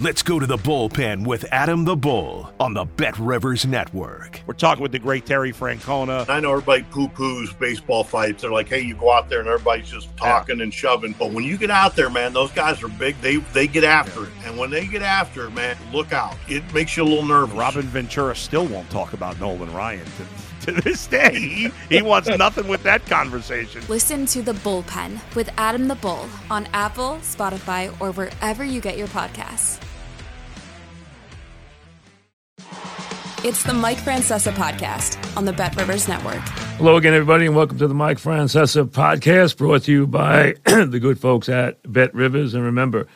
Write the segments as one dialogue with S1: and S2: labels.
S1: Let's go to the bullpen with Adam the Bull on the Bet Rivers Network.
S2: We're talking with the great Terry Francona.
S3: I know everybody poo poos baseball fights. They're like, hey, you go out there and everybody's just talking yeah. and shoving. But when you get out there, man, those guys are big. They they get after yeah. it. And when they get after it, man, look out. It makes you a little nervous.
S2: Robin Ventura still won't talk about Nolan Ryan to, to this day. He, he wants nothing with that conversation.
S4: Listen to The Bullpen with Adam the Bull on Apple, Spotify, or wherever you get your podcasts. It's the Mike Francesa podcast on the Bet Rivers Network.
S5: Hello again, everybody, and welcome to the Mike Francesa podcast brought to you by the good folks at Bet Rivers. And remember,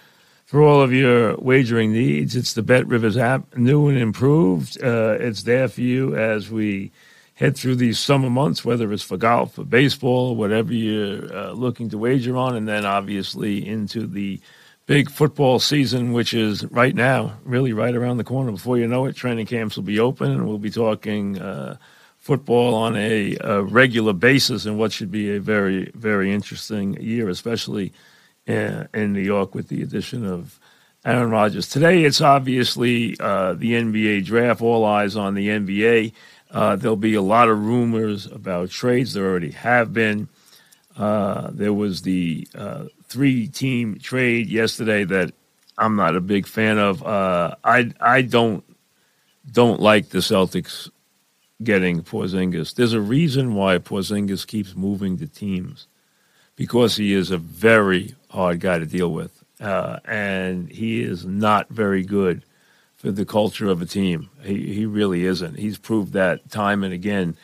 S5: for all of your wagering needs, it's the Bet Rivers app, new and improved. Uh, it's there for you as we head through these summer months, whether it's for golf, for baseball, whatever you're uh, looking to wager on, and then obviously into the big football season, which is right now, really right around the corner. Before you know it, training camps will be open, and we'll be talking uh, football on a, a, regular basis in what should be a very, very interesting year, especially in, in New York with the addition of Aaron Rodgers. Today, it's obviously uh, the NBA draft, all eyes on the NBA. Uh, there'll be a lot of rumors about trades. There already have been. Uh, there was the uh, three team trade yesterday that I'm not a big fan of. Uh, I I don't don't like the Celtics getting Porzingis. There's a reason why Porzingis keeps moving to teams because he is a very hard guy to deal with, uh, and he is not very good for the culture of a team. He he really isn't. He's proved that time and again.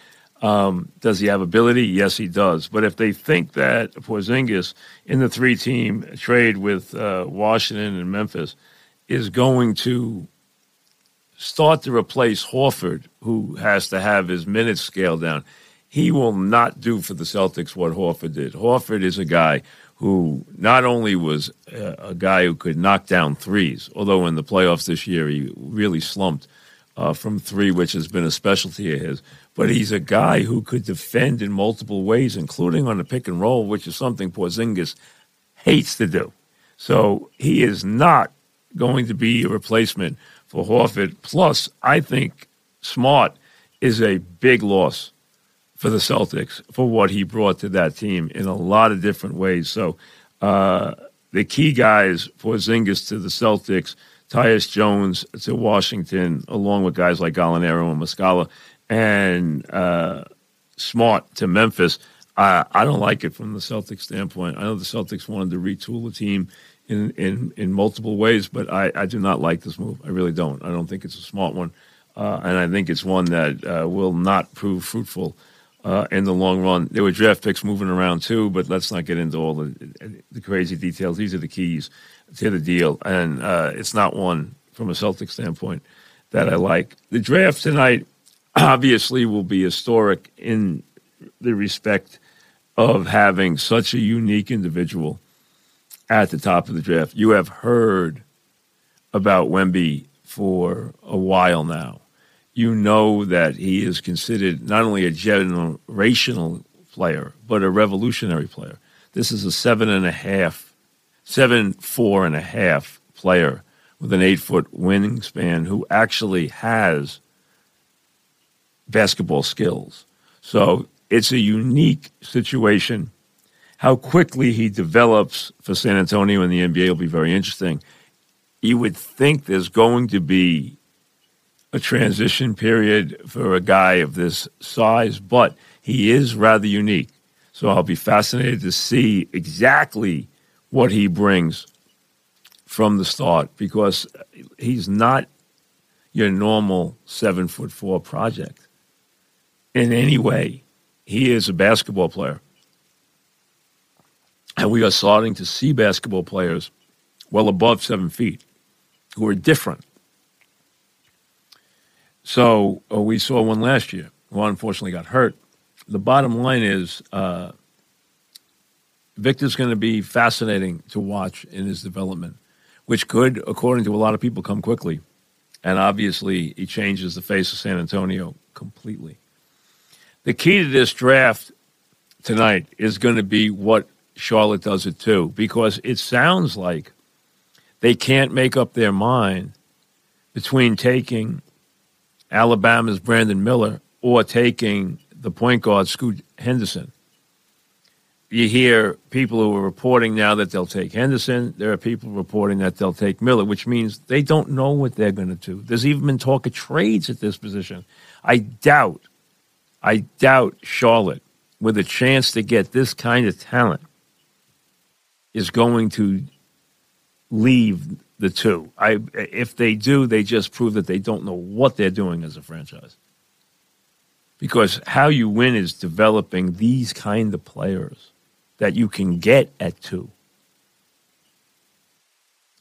S5: Um, does he have ability? Yes, he does. But if they think that Porzingis in the three-team trade with uh, Washington and Memphis is going to start to replace Horford, who has to have his minutes scaled down, he will not do for the Celtics what Horford did. Horford is a guy who not only was a, guy who could knock down threes, although in the playoffs this year he really slumped uh, from three, which has been a specialty of his but he's a guy who could defend in multiple ways, including on the pick and roll, which is something Porzingis hates to do. So he is not going to be a replacement for Horford. Plus, I think Smart is a big loss for the Celtics for what he brought to that team in a lot of different ways. So uh, the key guys, Porzingis to the Celtics, Tyus Jones to Washington, along with guys like Gallinari and Muscala, and uh, Smart to Memphis. I, I don't like it from the Celtics standpoint. I know the Celtics wanted to retool the team in, in, in multiple ways, but I, I do not like this move. I really don't. I don't think it's a smart one. Uh, and I think it's one that uh, will not prove fruitful uh, in the long run. There were draft picks moving around too, but let's not get into all the, the crazy details. These are the keys to the deal, and uh, it's not one from a Celtic standpoint that I like. The draft tonight obviously will be historic in the respect of having such a unique individual at the top of the draft. You have heard about Wemby for a while now. You know that he is considered not only a generational player, but a revolutionary player. This is a seven and a half, seven, four and a half player with an eight foot wingspan who actually has basketball skills. So it's a unique situation. How quickly he develops for San Antonio in the NBA will be very interesting. You would think there's going to be a transition period for a guy of this size, but he is rather unique. So I'll be fascinated to see exactly what he brings from the start because he's not your normal seven foot four project in any way. He is a basketball player. And we are starting to see basketball players well above seven feet who are different. So uh, we saw one last year who unfortunately got hurt. The bottom line is uh, Victor's going to be fascinating to watch in his development, which could, according to a lot of people, come quickly. And obviously, he changes the face of San Antonio completely. The key to this draft tonight is going to be what Charlotte does it too, because it sounds like they can't make up their mind between taking Alabama's Brandon Miller or taking the point guard Scoot Henderson. You hear people who are reporting now that they'll take Henderson. There are people reporting that they'll take Miller, which means they don't know what they're going to do. There's even been talk of trades at this position. I doubt, I doubt Charlotte, with a chance to get this kind of talent, is going to leave the two. I if they do, they just prove that they don't know what they're doing as a franchise. Because how you win is developing these kind of players that you can get at two.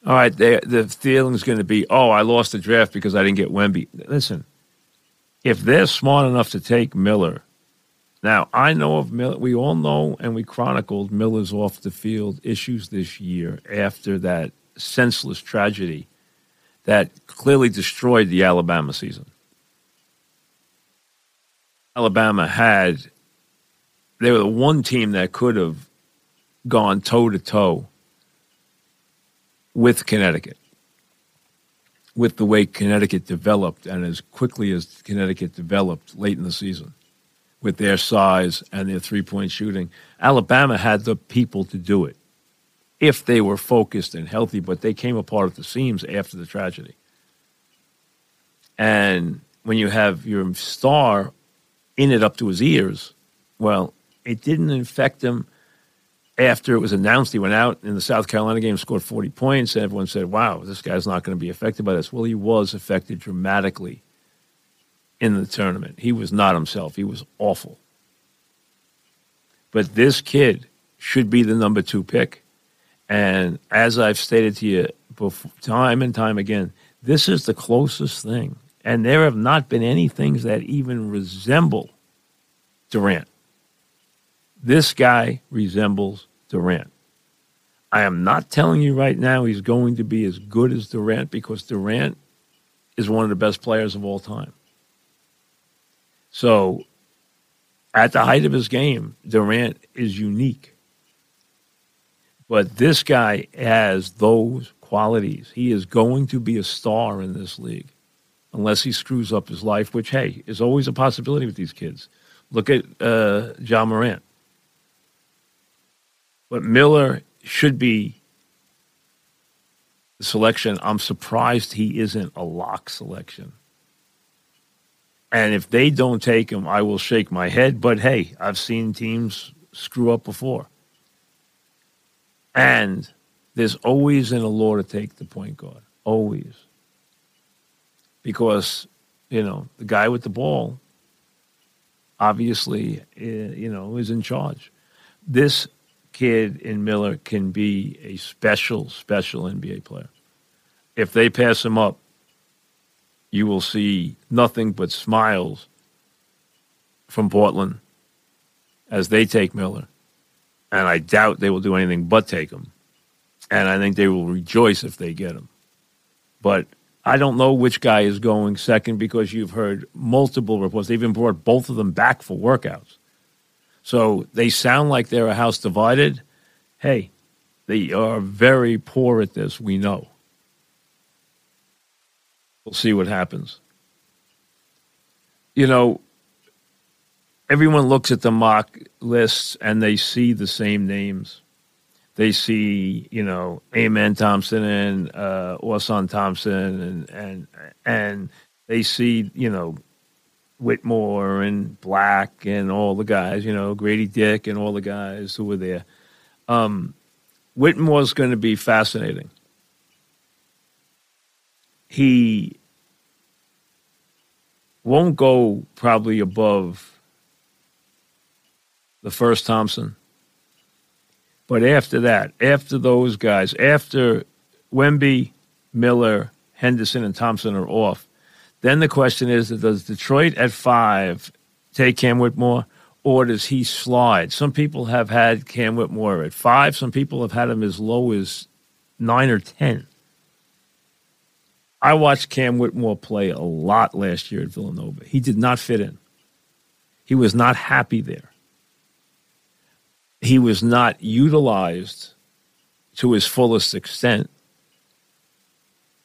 S5: All right, the, the feeling is going to be, oh, I lost the draft because I didn't get Wemby. Listen, if they're smart enough to take Miller, now I know of Miller. We all know, and we chronicled Miller's off the field issues this year after that senseless tragedy that clearly destroyed the Alabama season. Alabama had, they were the one team that could have gone toe to toe with Connecticut, with the way Connecticut developed and as quickly as Connecticut developed late in the season with their size and their three point shooting. Alabama had the people to do it if they were focused and healthy, but they came apart at the seams after the tragedy. And when you have your star in it up to his ears, well, it didn't infect him after it was announced. He went out in the South Carolina game, scored 40 points, and everyone said, wow, this guy's not going to be affected by this. Well, he was affected dramatically in the tournament. He was not himself, he was awful. But this kid should be the number two pick. And as I've stated to you before, time and time again, this is the closest thing. And there have not been any things that even resemble Durant. This guy resembles Durant. I am not telling you right now he's going to be as good as Durant because Durant is one of the best players of all time. So, at the height of his game, Durant is unique. But this guy has those qualities. He is going to be a star in this league unless he screws up his life, which, hey, is always a possibility with these kids. Look at uh, Ja Morant. But Miller should be the selection. I'm surprised he isn't a lock selection. And if they don't take him, I will shake my head. But hey, I've seen teams screw up before. And there's always an allure to take the point guard. Always. Because, you know, the guy with the ball obviously, eh, you know, is in charge. This kid in Miller can be a special, special NBA player. If they pass him up, you will see nothing but smiles from Portland as they take Miller and I doubt they will do anything but take him. And I think they will rejoice if they get him. But I don't know which guy is going second because you've heard multiple reports. They even brought both of them back for workouts. So they sound like they're a house divided. Hey, they are very poor at this, we know. We'll see what happens. You know, everyone looks at the mock lists and they see the same names. They see, you know, Amen Thompson and uh, Ausar Thompson, and and and they see, you know, Whitmore and Black and all the guys, you know, Grady Dick and all the guys who were there. Um, Whitmore's going to be fascinating. He won't go probably above the first Thompson. But after that, after those guys, after Wemby, Miller, Henderson, and Thompson are off, then the question is does Detroit at five take Cam Whitmore, or does he slide? Some people have had Cam Whitmore at five. Some people have had him as low as nine or ten. I watched Cam Whitmore play a lot last year at Villanova. He did not fit in. He was not happy there. He was not utilized to his fullest extent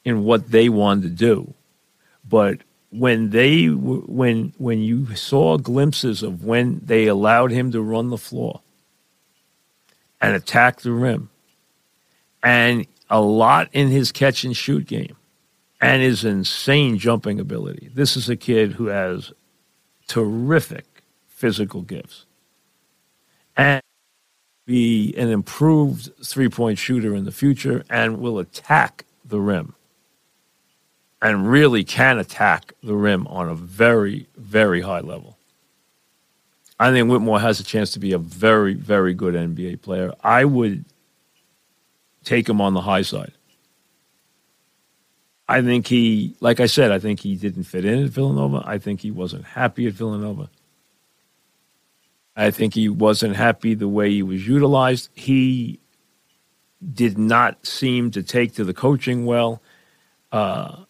S5: in what they wanted to do. But when they when when you saw glimpses of when they allowed him to run the floor and attack the rim and a lot in his catch and shoot game and his insane jumping ability. This is a kid who has terrific physical gifts and be an improved three-point shooter in the future and will attack the rim and really can attack the rim on a very, very high level. I think Whitmore has a chance to be a very, very good NBA player. I would take him on the high side. I think he, like I said, I think he didn't fit in at Villanova. I think he wasn't happy at Villanova. I think he wasn't happy the way he was utilized. He did not seem to take to the coaching well. Uh,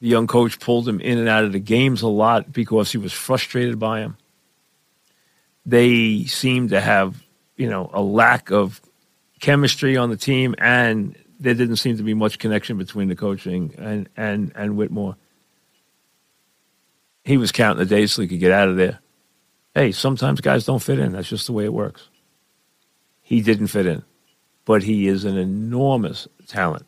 S5: the young coach pulled him in and out of the games a lot because he was frustrated by him. They seemed to have, you know, a lack of chemistry on the team, and there didn't seem to be much connection between the coaching and and and Whitmore. He was counting the days so he could get out of there. Hey, sometimes guys don't fit in. That's just the way it works. He didn't fit in, but he is an enormous talent.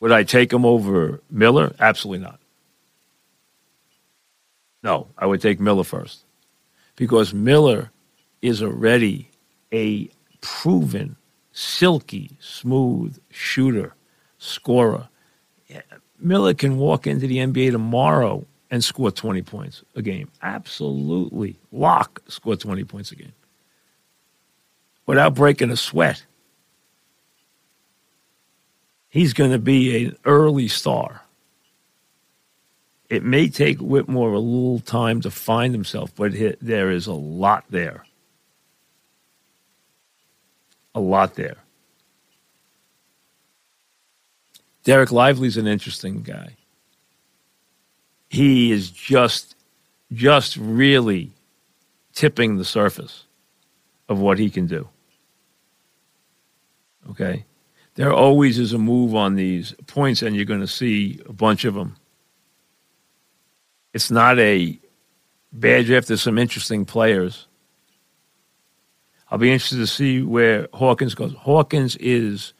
S5: Would I take him over Miller? Absolutely not. No, I would take Miller first because Miller is already a proven, silky, smooth shooter, scorer. Miller can walk into the NBA tomorrow and score 20 points a game. Absolutely. Lock, score 20 points a game without breaking a sweat he's going to be an early star. It may take Whitmore a little time to find himself, but there is a lot there. A lot there. Dereck Lively's an interesting guy. He is just just really tipping the surface of what he can do. Okay? there always is a move on these points, and you're going to see a bunch of them. It's not a bad draft. There's some interesting players. I'll be interested to see where Hawkins goes. Hawkins is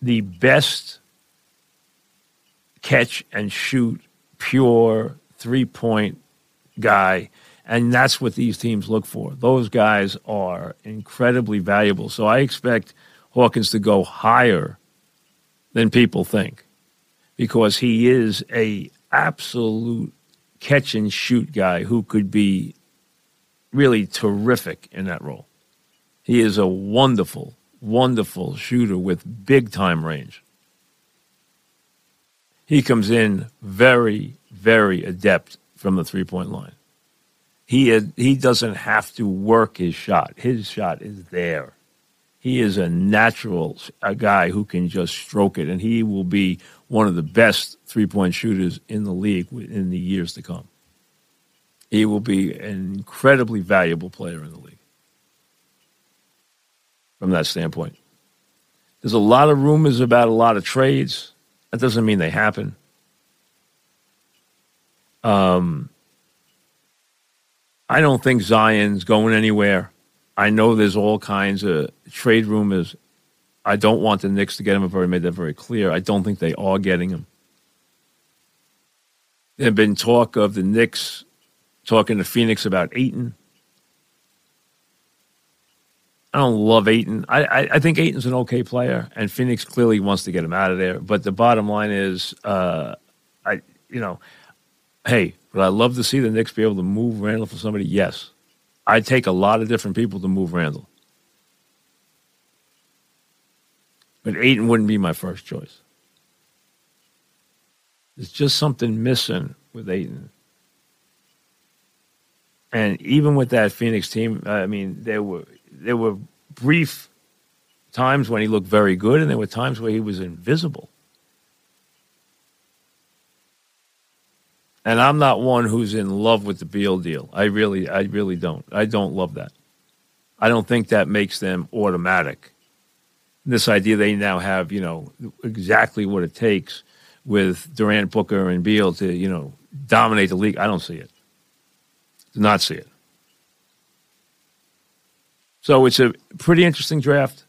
S5: the best catch and shoot, pure three point guy. And that's what these teams look for. Those guys are incredibly valuable. So I expect Hawkins to go higher than people think because he is a absolute catch and shoot guy who could be really terrific in that role. He is a wonderful, wonderful shooter with big time range. He comes in very, very adept from the three point line. He, he doesn't have to work his shot, his shot is there. He is a natural a guy who can just stroke it, and he will be one of the best three point shooters in the league in the years to come. He will be an incredibly valuable player in the league from that standpoint. There's a lot of rumors about a lot of trades. That doesn't mean they happen. Um, I don't think Zion's going anywhere. I know there's all kinds of trade rumors. I don't want the Knicks to get him. I've already made that very clear. I don't think they are getting him. There have been talk of the Knicks talking to Phoenix about Ayton. I don't love Ayton. I, I, I, think Ayton's an okay player, and Phoenix clearly wants to get him out of there. But the bottom line is, uh, I you know, hey, would I love to see the Knicks be able to move Randle for somebody? Yes. I'd take a lot of different people to move Randle, But Ayton wouldn't be my first choice. There's just something missing with Ayton. And even with that Phoenix team, I mean, they were there were brief times when he looked very good, and there were times where he was invisible. And I'm not one who's in love with the Beal deal. I really, I really don't. I don't love that. I don't think that makes them automatic. This idea they now have, you know, exactly what it takes with Durant, Booker, and Beal to, you know, dominate the league. I don't see it. Do not see it. So it's a pretty interesting draft.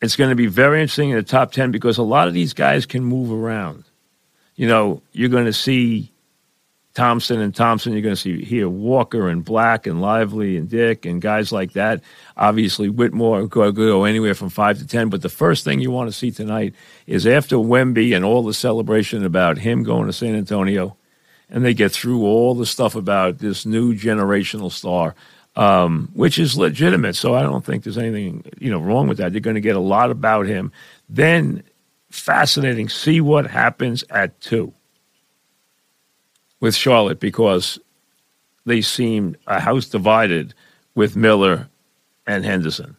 S5: It's going to be very interesting in the top 10 because a lot of these guys can move around. You know, you're going to see Thompson and Thompson. You're going to see here Walker and Black and Lively and Dick and guys like that. Obviously, Whitmore could go anywhere from five to ten. But the first thing you want to see tonight is after Wemby and all the celebration about him going to San Antonio, and they get through all the stuff about this new generational star. Um, which is legitimate. So I don't think there's anything you know wrong with that. You're going to get a lot about him. Then fascinating. See what happens at two with Charlotte because they seem a house divided with Miller and Henderson.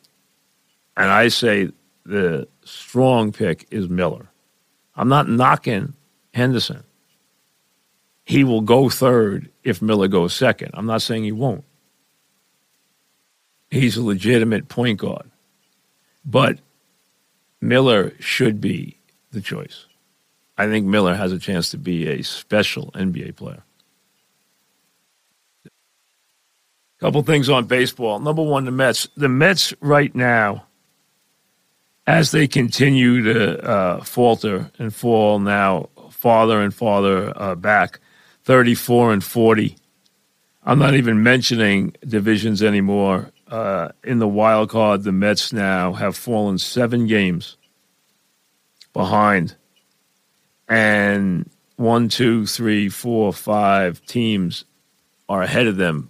S5: And I say the strong pick is Miller. I'm not knocking Henderson. He will go third if Miller goes second. I'm not saying he won't. He's a legitimate point guard. But Miller should be the choice. I think Miller has a chance to be a special NBA player. Couple things on baseball. Number one, the Mets. The Mets right now, as they continue to uh, falter and fall now farther and farther uh, back, 34 and 40. I'm not even mentioning divisions anymore. Uh, in the wild card, the Mets now have fallen seven games behind and one, two, three, four, five teams are ahead of them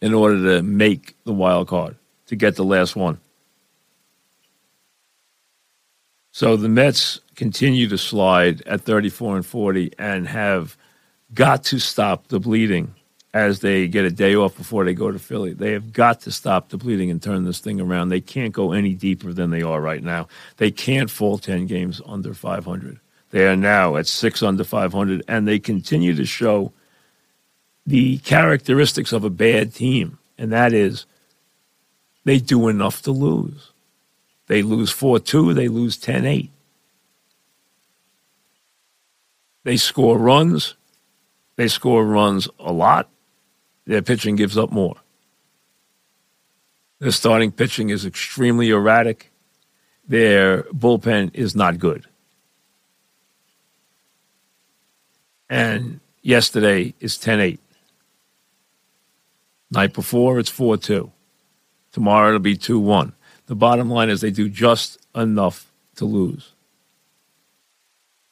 S5: in order to make the wild card to get the last one. So the Mets continue to slide at 34 and 40 and have got to stop the bleeding as they get a day off before they go to Philly. They have got to stop the bleeding and turn this thing around. They can't go any deeper than they are right now. They can't fall 10 games under 500. They are now at six under 500, and they continue to show the characteristics of a bad team, and that is they do enough to lose. They lose 4 2, they lose 10 8. They score runs. They score runs a lot their pitching gives up more. Their starting pitching is extremely erratic. Their bullpen is not good. And yesterday is 10 8. Night before, it's 4 2. Tomorrow, it'll be 2 1. The bottom line is they do just enough to lose.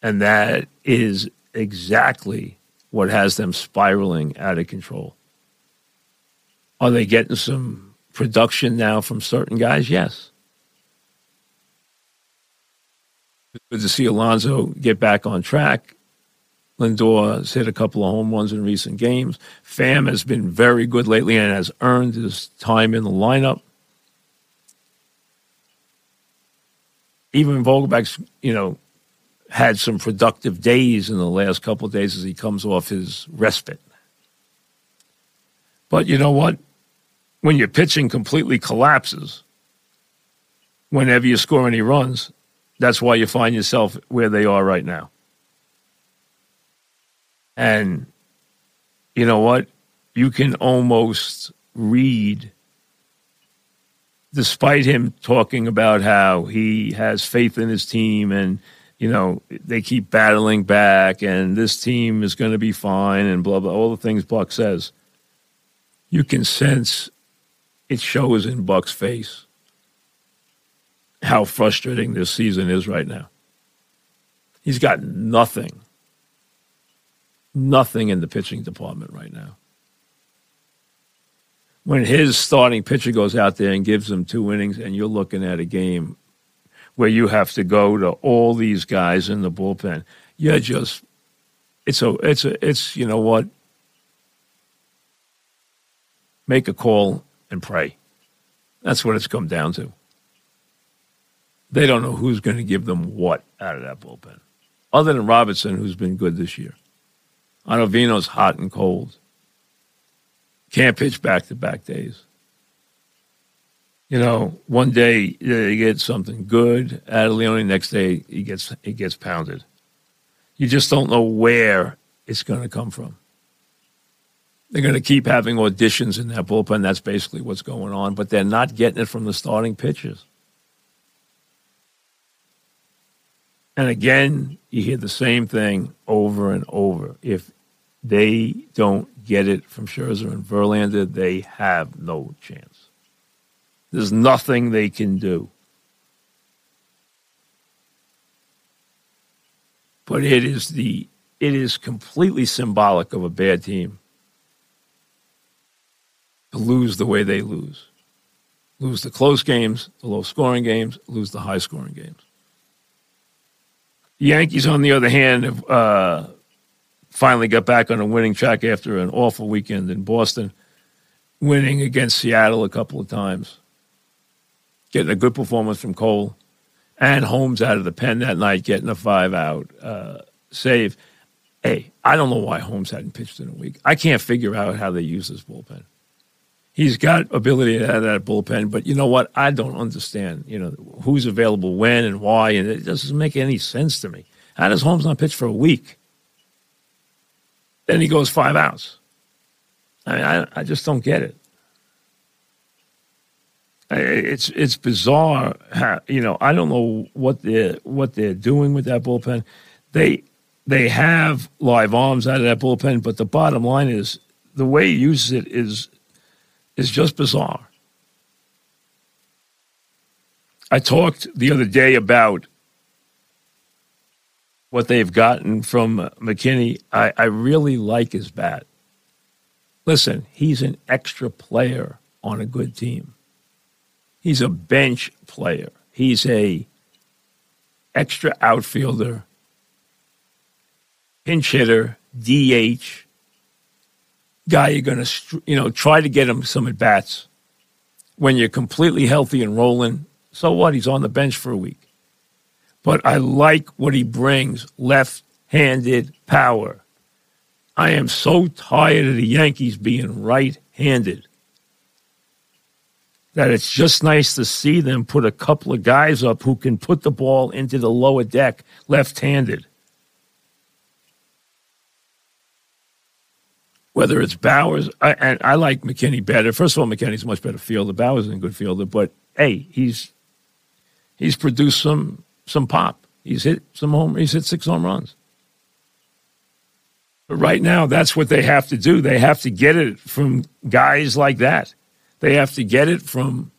S5: And that is exactly what has them spiraling out of control. Are they getting some production now from certain guys? Yes. Good to see Alonso get back on track. Lindor has hit a couple of home runs in recent games. Pham has been very good lately and has earned his time in the lineup. Even Vogelbach's, you know, had some productive days in the last couple of days as he comes off his respite. But you know what? When your pitching completely collapses, whenever you score any runs, that's why you find yourself where they are right now. And you know what? You can almost read, despite him talking about how he has faith in his team and, you know, they keep battling back and this team is going to be fine and blah, blah, all the things Buck says. You can sense it shows in Buck's face how frustrating this season is right now. He's got nothing, nothing in the pitching department right now. When his starting pitcher goes out there and gives them two innings, and you're looking at a game where you have to go to all these guys in the bullpen, you're just it's a it's a it's you know what make a call, and pray. That's what it's come down to. They don't know who's going to give them what out of that bullpen, other than Robertson, who's been good this year. Ottavino's hot and cold. Can't pitch back to back days. You know, one day he gets something good out of Leone, next day he gets he gets pounded. You just don't know where it's going to come from. They're going to keep having auditions in that bullpen. That's basically what's going on, but they're not getting it from the starting pitchers. And again, you hear the same thing over and over. If they don't get it from Scherzer and Verlander, they have no chance. There's nothing they can do. But it is the it is completely symbolic of a bad team to lose the way they lose. Lose the close games, the low scoring games, lose the high scoring games. The Yankees, on the other hand, have uh, finally got back on a winning track after an awful weekend in Boston, winning against Seattle a couple of times, getting a good performance from Cole, and Holmes out of the pen that night, getting a five out uh, save. Hey, I don't know why Holmes hadn't pitched in a week. I can't figure out how they use this bullpen. He's got ability to have that bullpen, but you know what? I don't understand. You know who's available when and why, and it doesn't make any sense to me. How does Holmes not pitch for a week? Then he goes five outs. I mean, I, I just don't get it. It's it's bizarre. You know, I don't know what they're what they're doing with that bullpen. They they have live arms out of that bullpen, but the bottom line is the way he uses it is is just bizarre. I talked the other day about what they've gotten from McKinney. I, I really like his bat. Listen, he's an extra player on a good team. He's a bench player. He's a extra outfielder, pinch hitter, DH, guy you're going to, you know, try to get him some at bats when you're completely healthy and rolling. So what? He's on the bench for a week. But I like what he brings left handed power. I am so tired of the Yankees being right handed that it's just nice to see them put a couple of guys up who can put the ball into the lower deck left handed. Whether it's Bauers, I, and I like McKinney better. First of all, McKinney's a much better fielder. Bauers is a good fielder, but hey, he's he's produced some some pop. He's hit some home. He's hit six home runs. But right now, that's what they have to do. They have to get it from guys like that. They have to get it from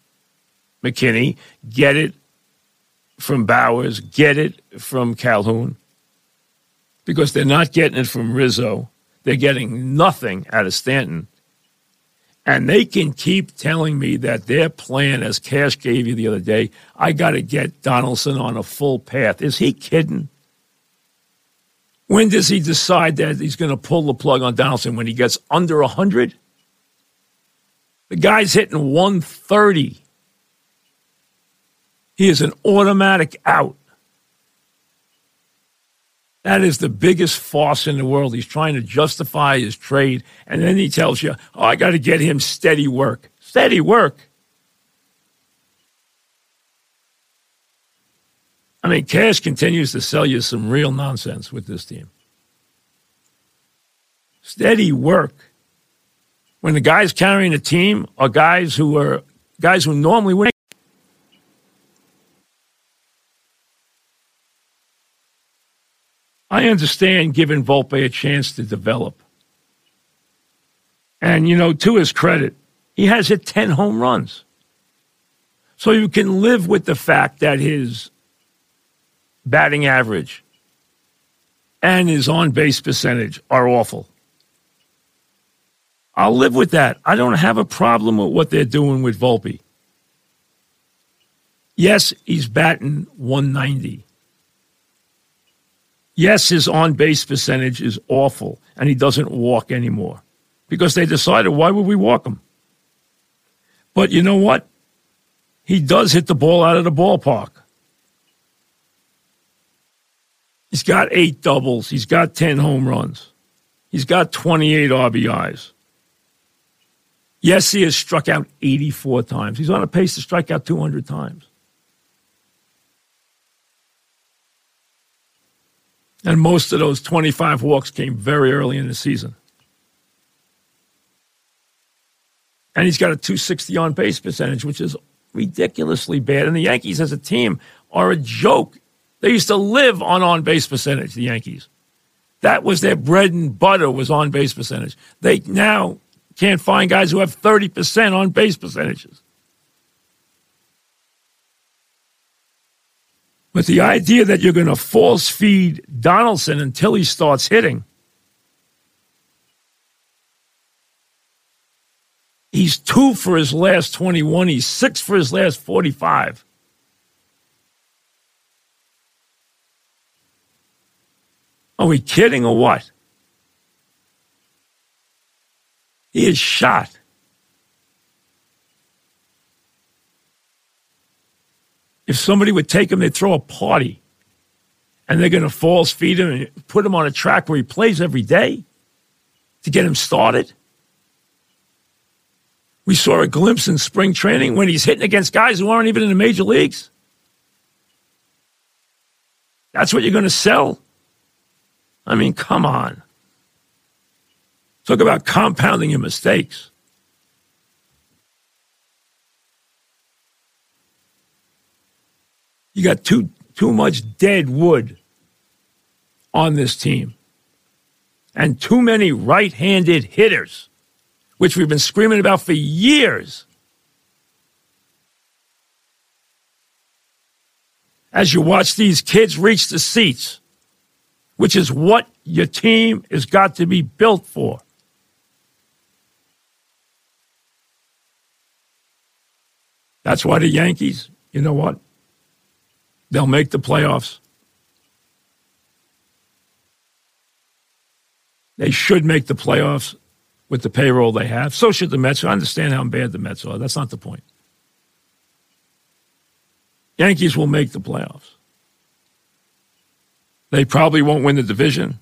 S5: McKinney, get it from Bauers. get it from Calhoun, because they're not getting it from Rizzo they're getting nothing out of Stanton. And they can keep telling me that their plan, as Cash gave you the other day, I got to get Donaldson on a full path. Is he kidding? When does he decide that he's going to pull the plug on Donaldson? When he gets under 100? The guy's hitting 130. He is an automatic out. That is the biggest farce in the world. He's trying to justify his trade, and then he tells you, oh, I got to get him steady work. Steady work. I mean, Cash continues to sell you some real nonsense with this team. Steady work. When the guys carrying the team are guys who are guys who normally win. I understand giving Volpe a chance to develop. And, you know, to his credit, he has hit 10 home runs. So you can live with the fact that his batting average and his on base percentage are awful. I'll live with that. I don't have a problem with what they're doing with Volpe. Yes, he's batting 190. Yes, his on base percentage is awful, and he doesn't walk anymore because they decided why would we walk him? But you know what? He does hit the ball out of the ballpark. He's got eight doubles. He's got 10 home runs. He's got 28 RBIs. Yes, he has struck out 84 times. He's on a pace to strike out 200 times. And most of those 25 walks came very early in the season. And he's got a 260 on base percentage, which is ridiculously bad. And the Yankees as a team are a joke. They used to live on on base percentage, the Yankees. That was their bread and butter was on base percentage. They now can't find guys who have 30% on base percentages. But the idea that you're going to force feed Donaldson until he starts hitting, he's two for his last 21, he's six for his last 45. Are we kidding or what? He is shot. If somebody would take him, they'd throw a party. And they're going to false feed him and put him on a track where he plays every day to get him started. We saw a glimpse in spring training when he's hitting against guys who aren't even in the major leagues. That's what you're going to sell? I mean, come on. Talk about compounding your mistakes. You got too too much dead wood on this team. And too many right-handed hitters, which we've been screaming about for years. As you watch these kids reach the seats, which is what your team has got to be built for. That's why the Yankees, you know what? They'll make the playoffs. They should make the playoffs with the payroll they have. So should the Mets. I understand how bad the Mets are. That's not the point. Yankees will make the playoffs. They probably won't win the division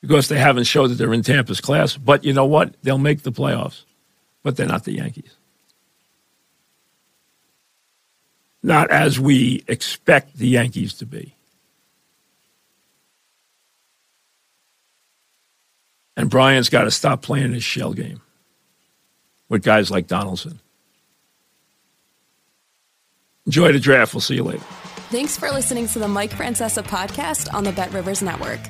S5: because they haven't showed that they're in Tampa's class. But you know what? They'll make the playoffs, but they're not the Yankees. Not as we expect the Yankees to be. And Brian's got to stop playing his shell game with guys like Donaldson. Enjoy the draft. We'll see you later.
S4: Thanks for listening to the Mike Francesa podcast on the Bet Rivers Network.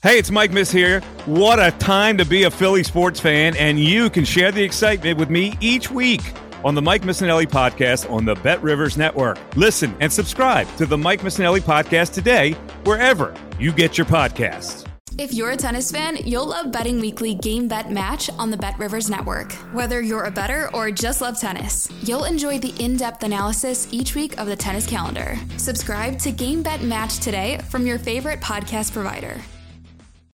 S6: Hey, it's Mike Miss here. What a time to be a Philly sports fan, and you can share the excitement with me each week on the Mike Missanelli podcast on the Bet Rivers Network. Listen and subscribe to the Mike Missanelli podcast today, wherever you get your podcasts.
S4: If you're a tennis fan, you'll love Betting Weekly Game Bet Match on the Bet Rivers Network. Whether you're a bettor or just love tennis, you'll enjoy the in depth analysis each week of the tennis calendar. Subscribe to Game Bet Match today from your favorite podcast provider.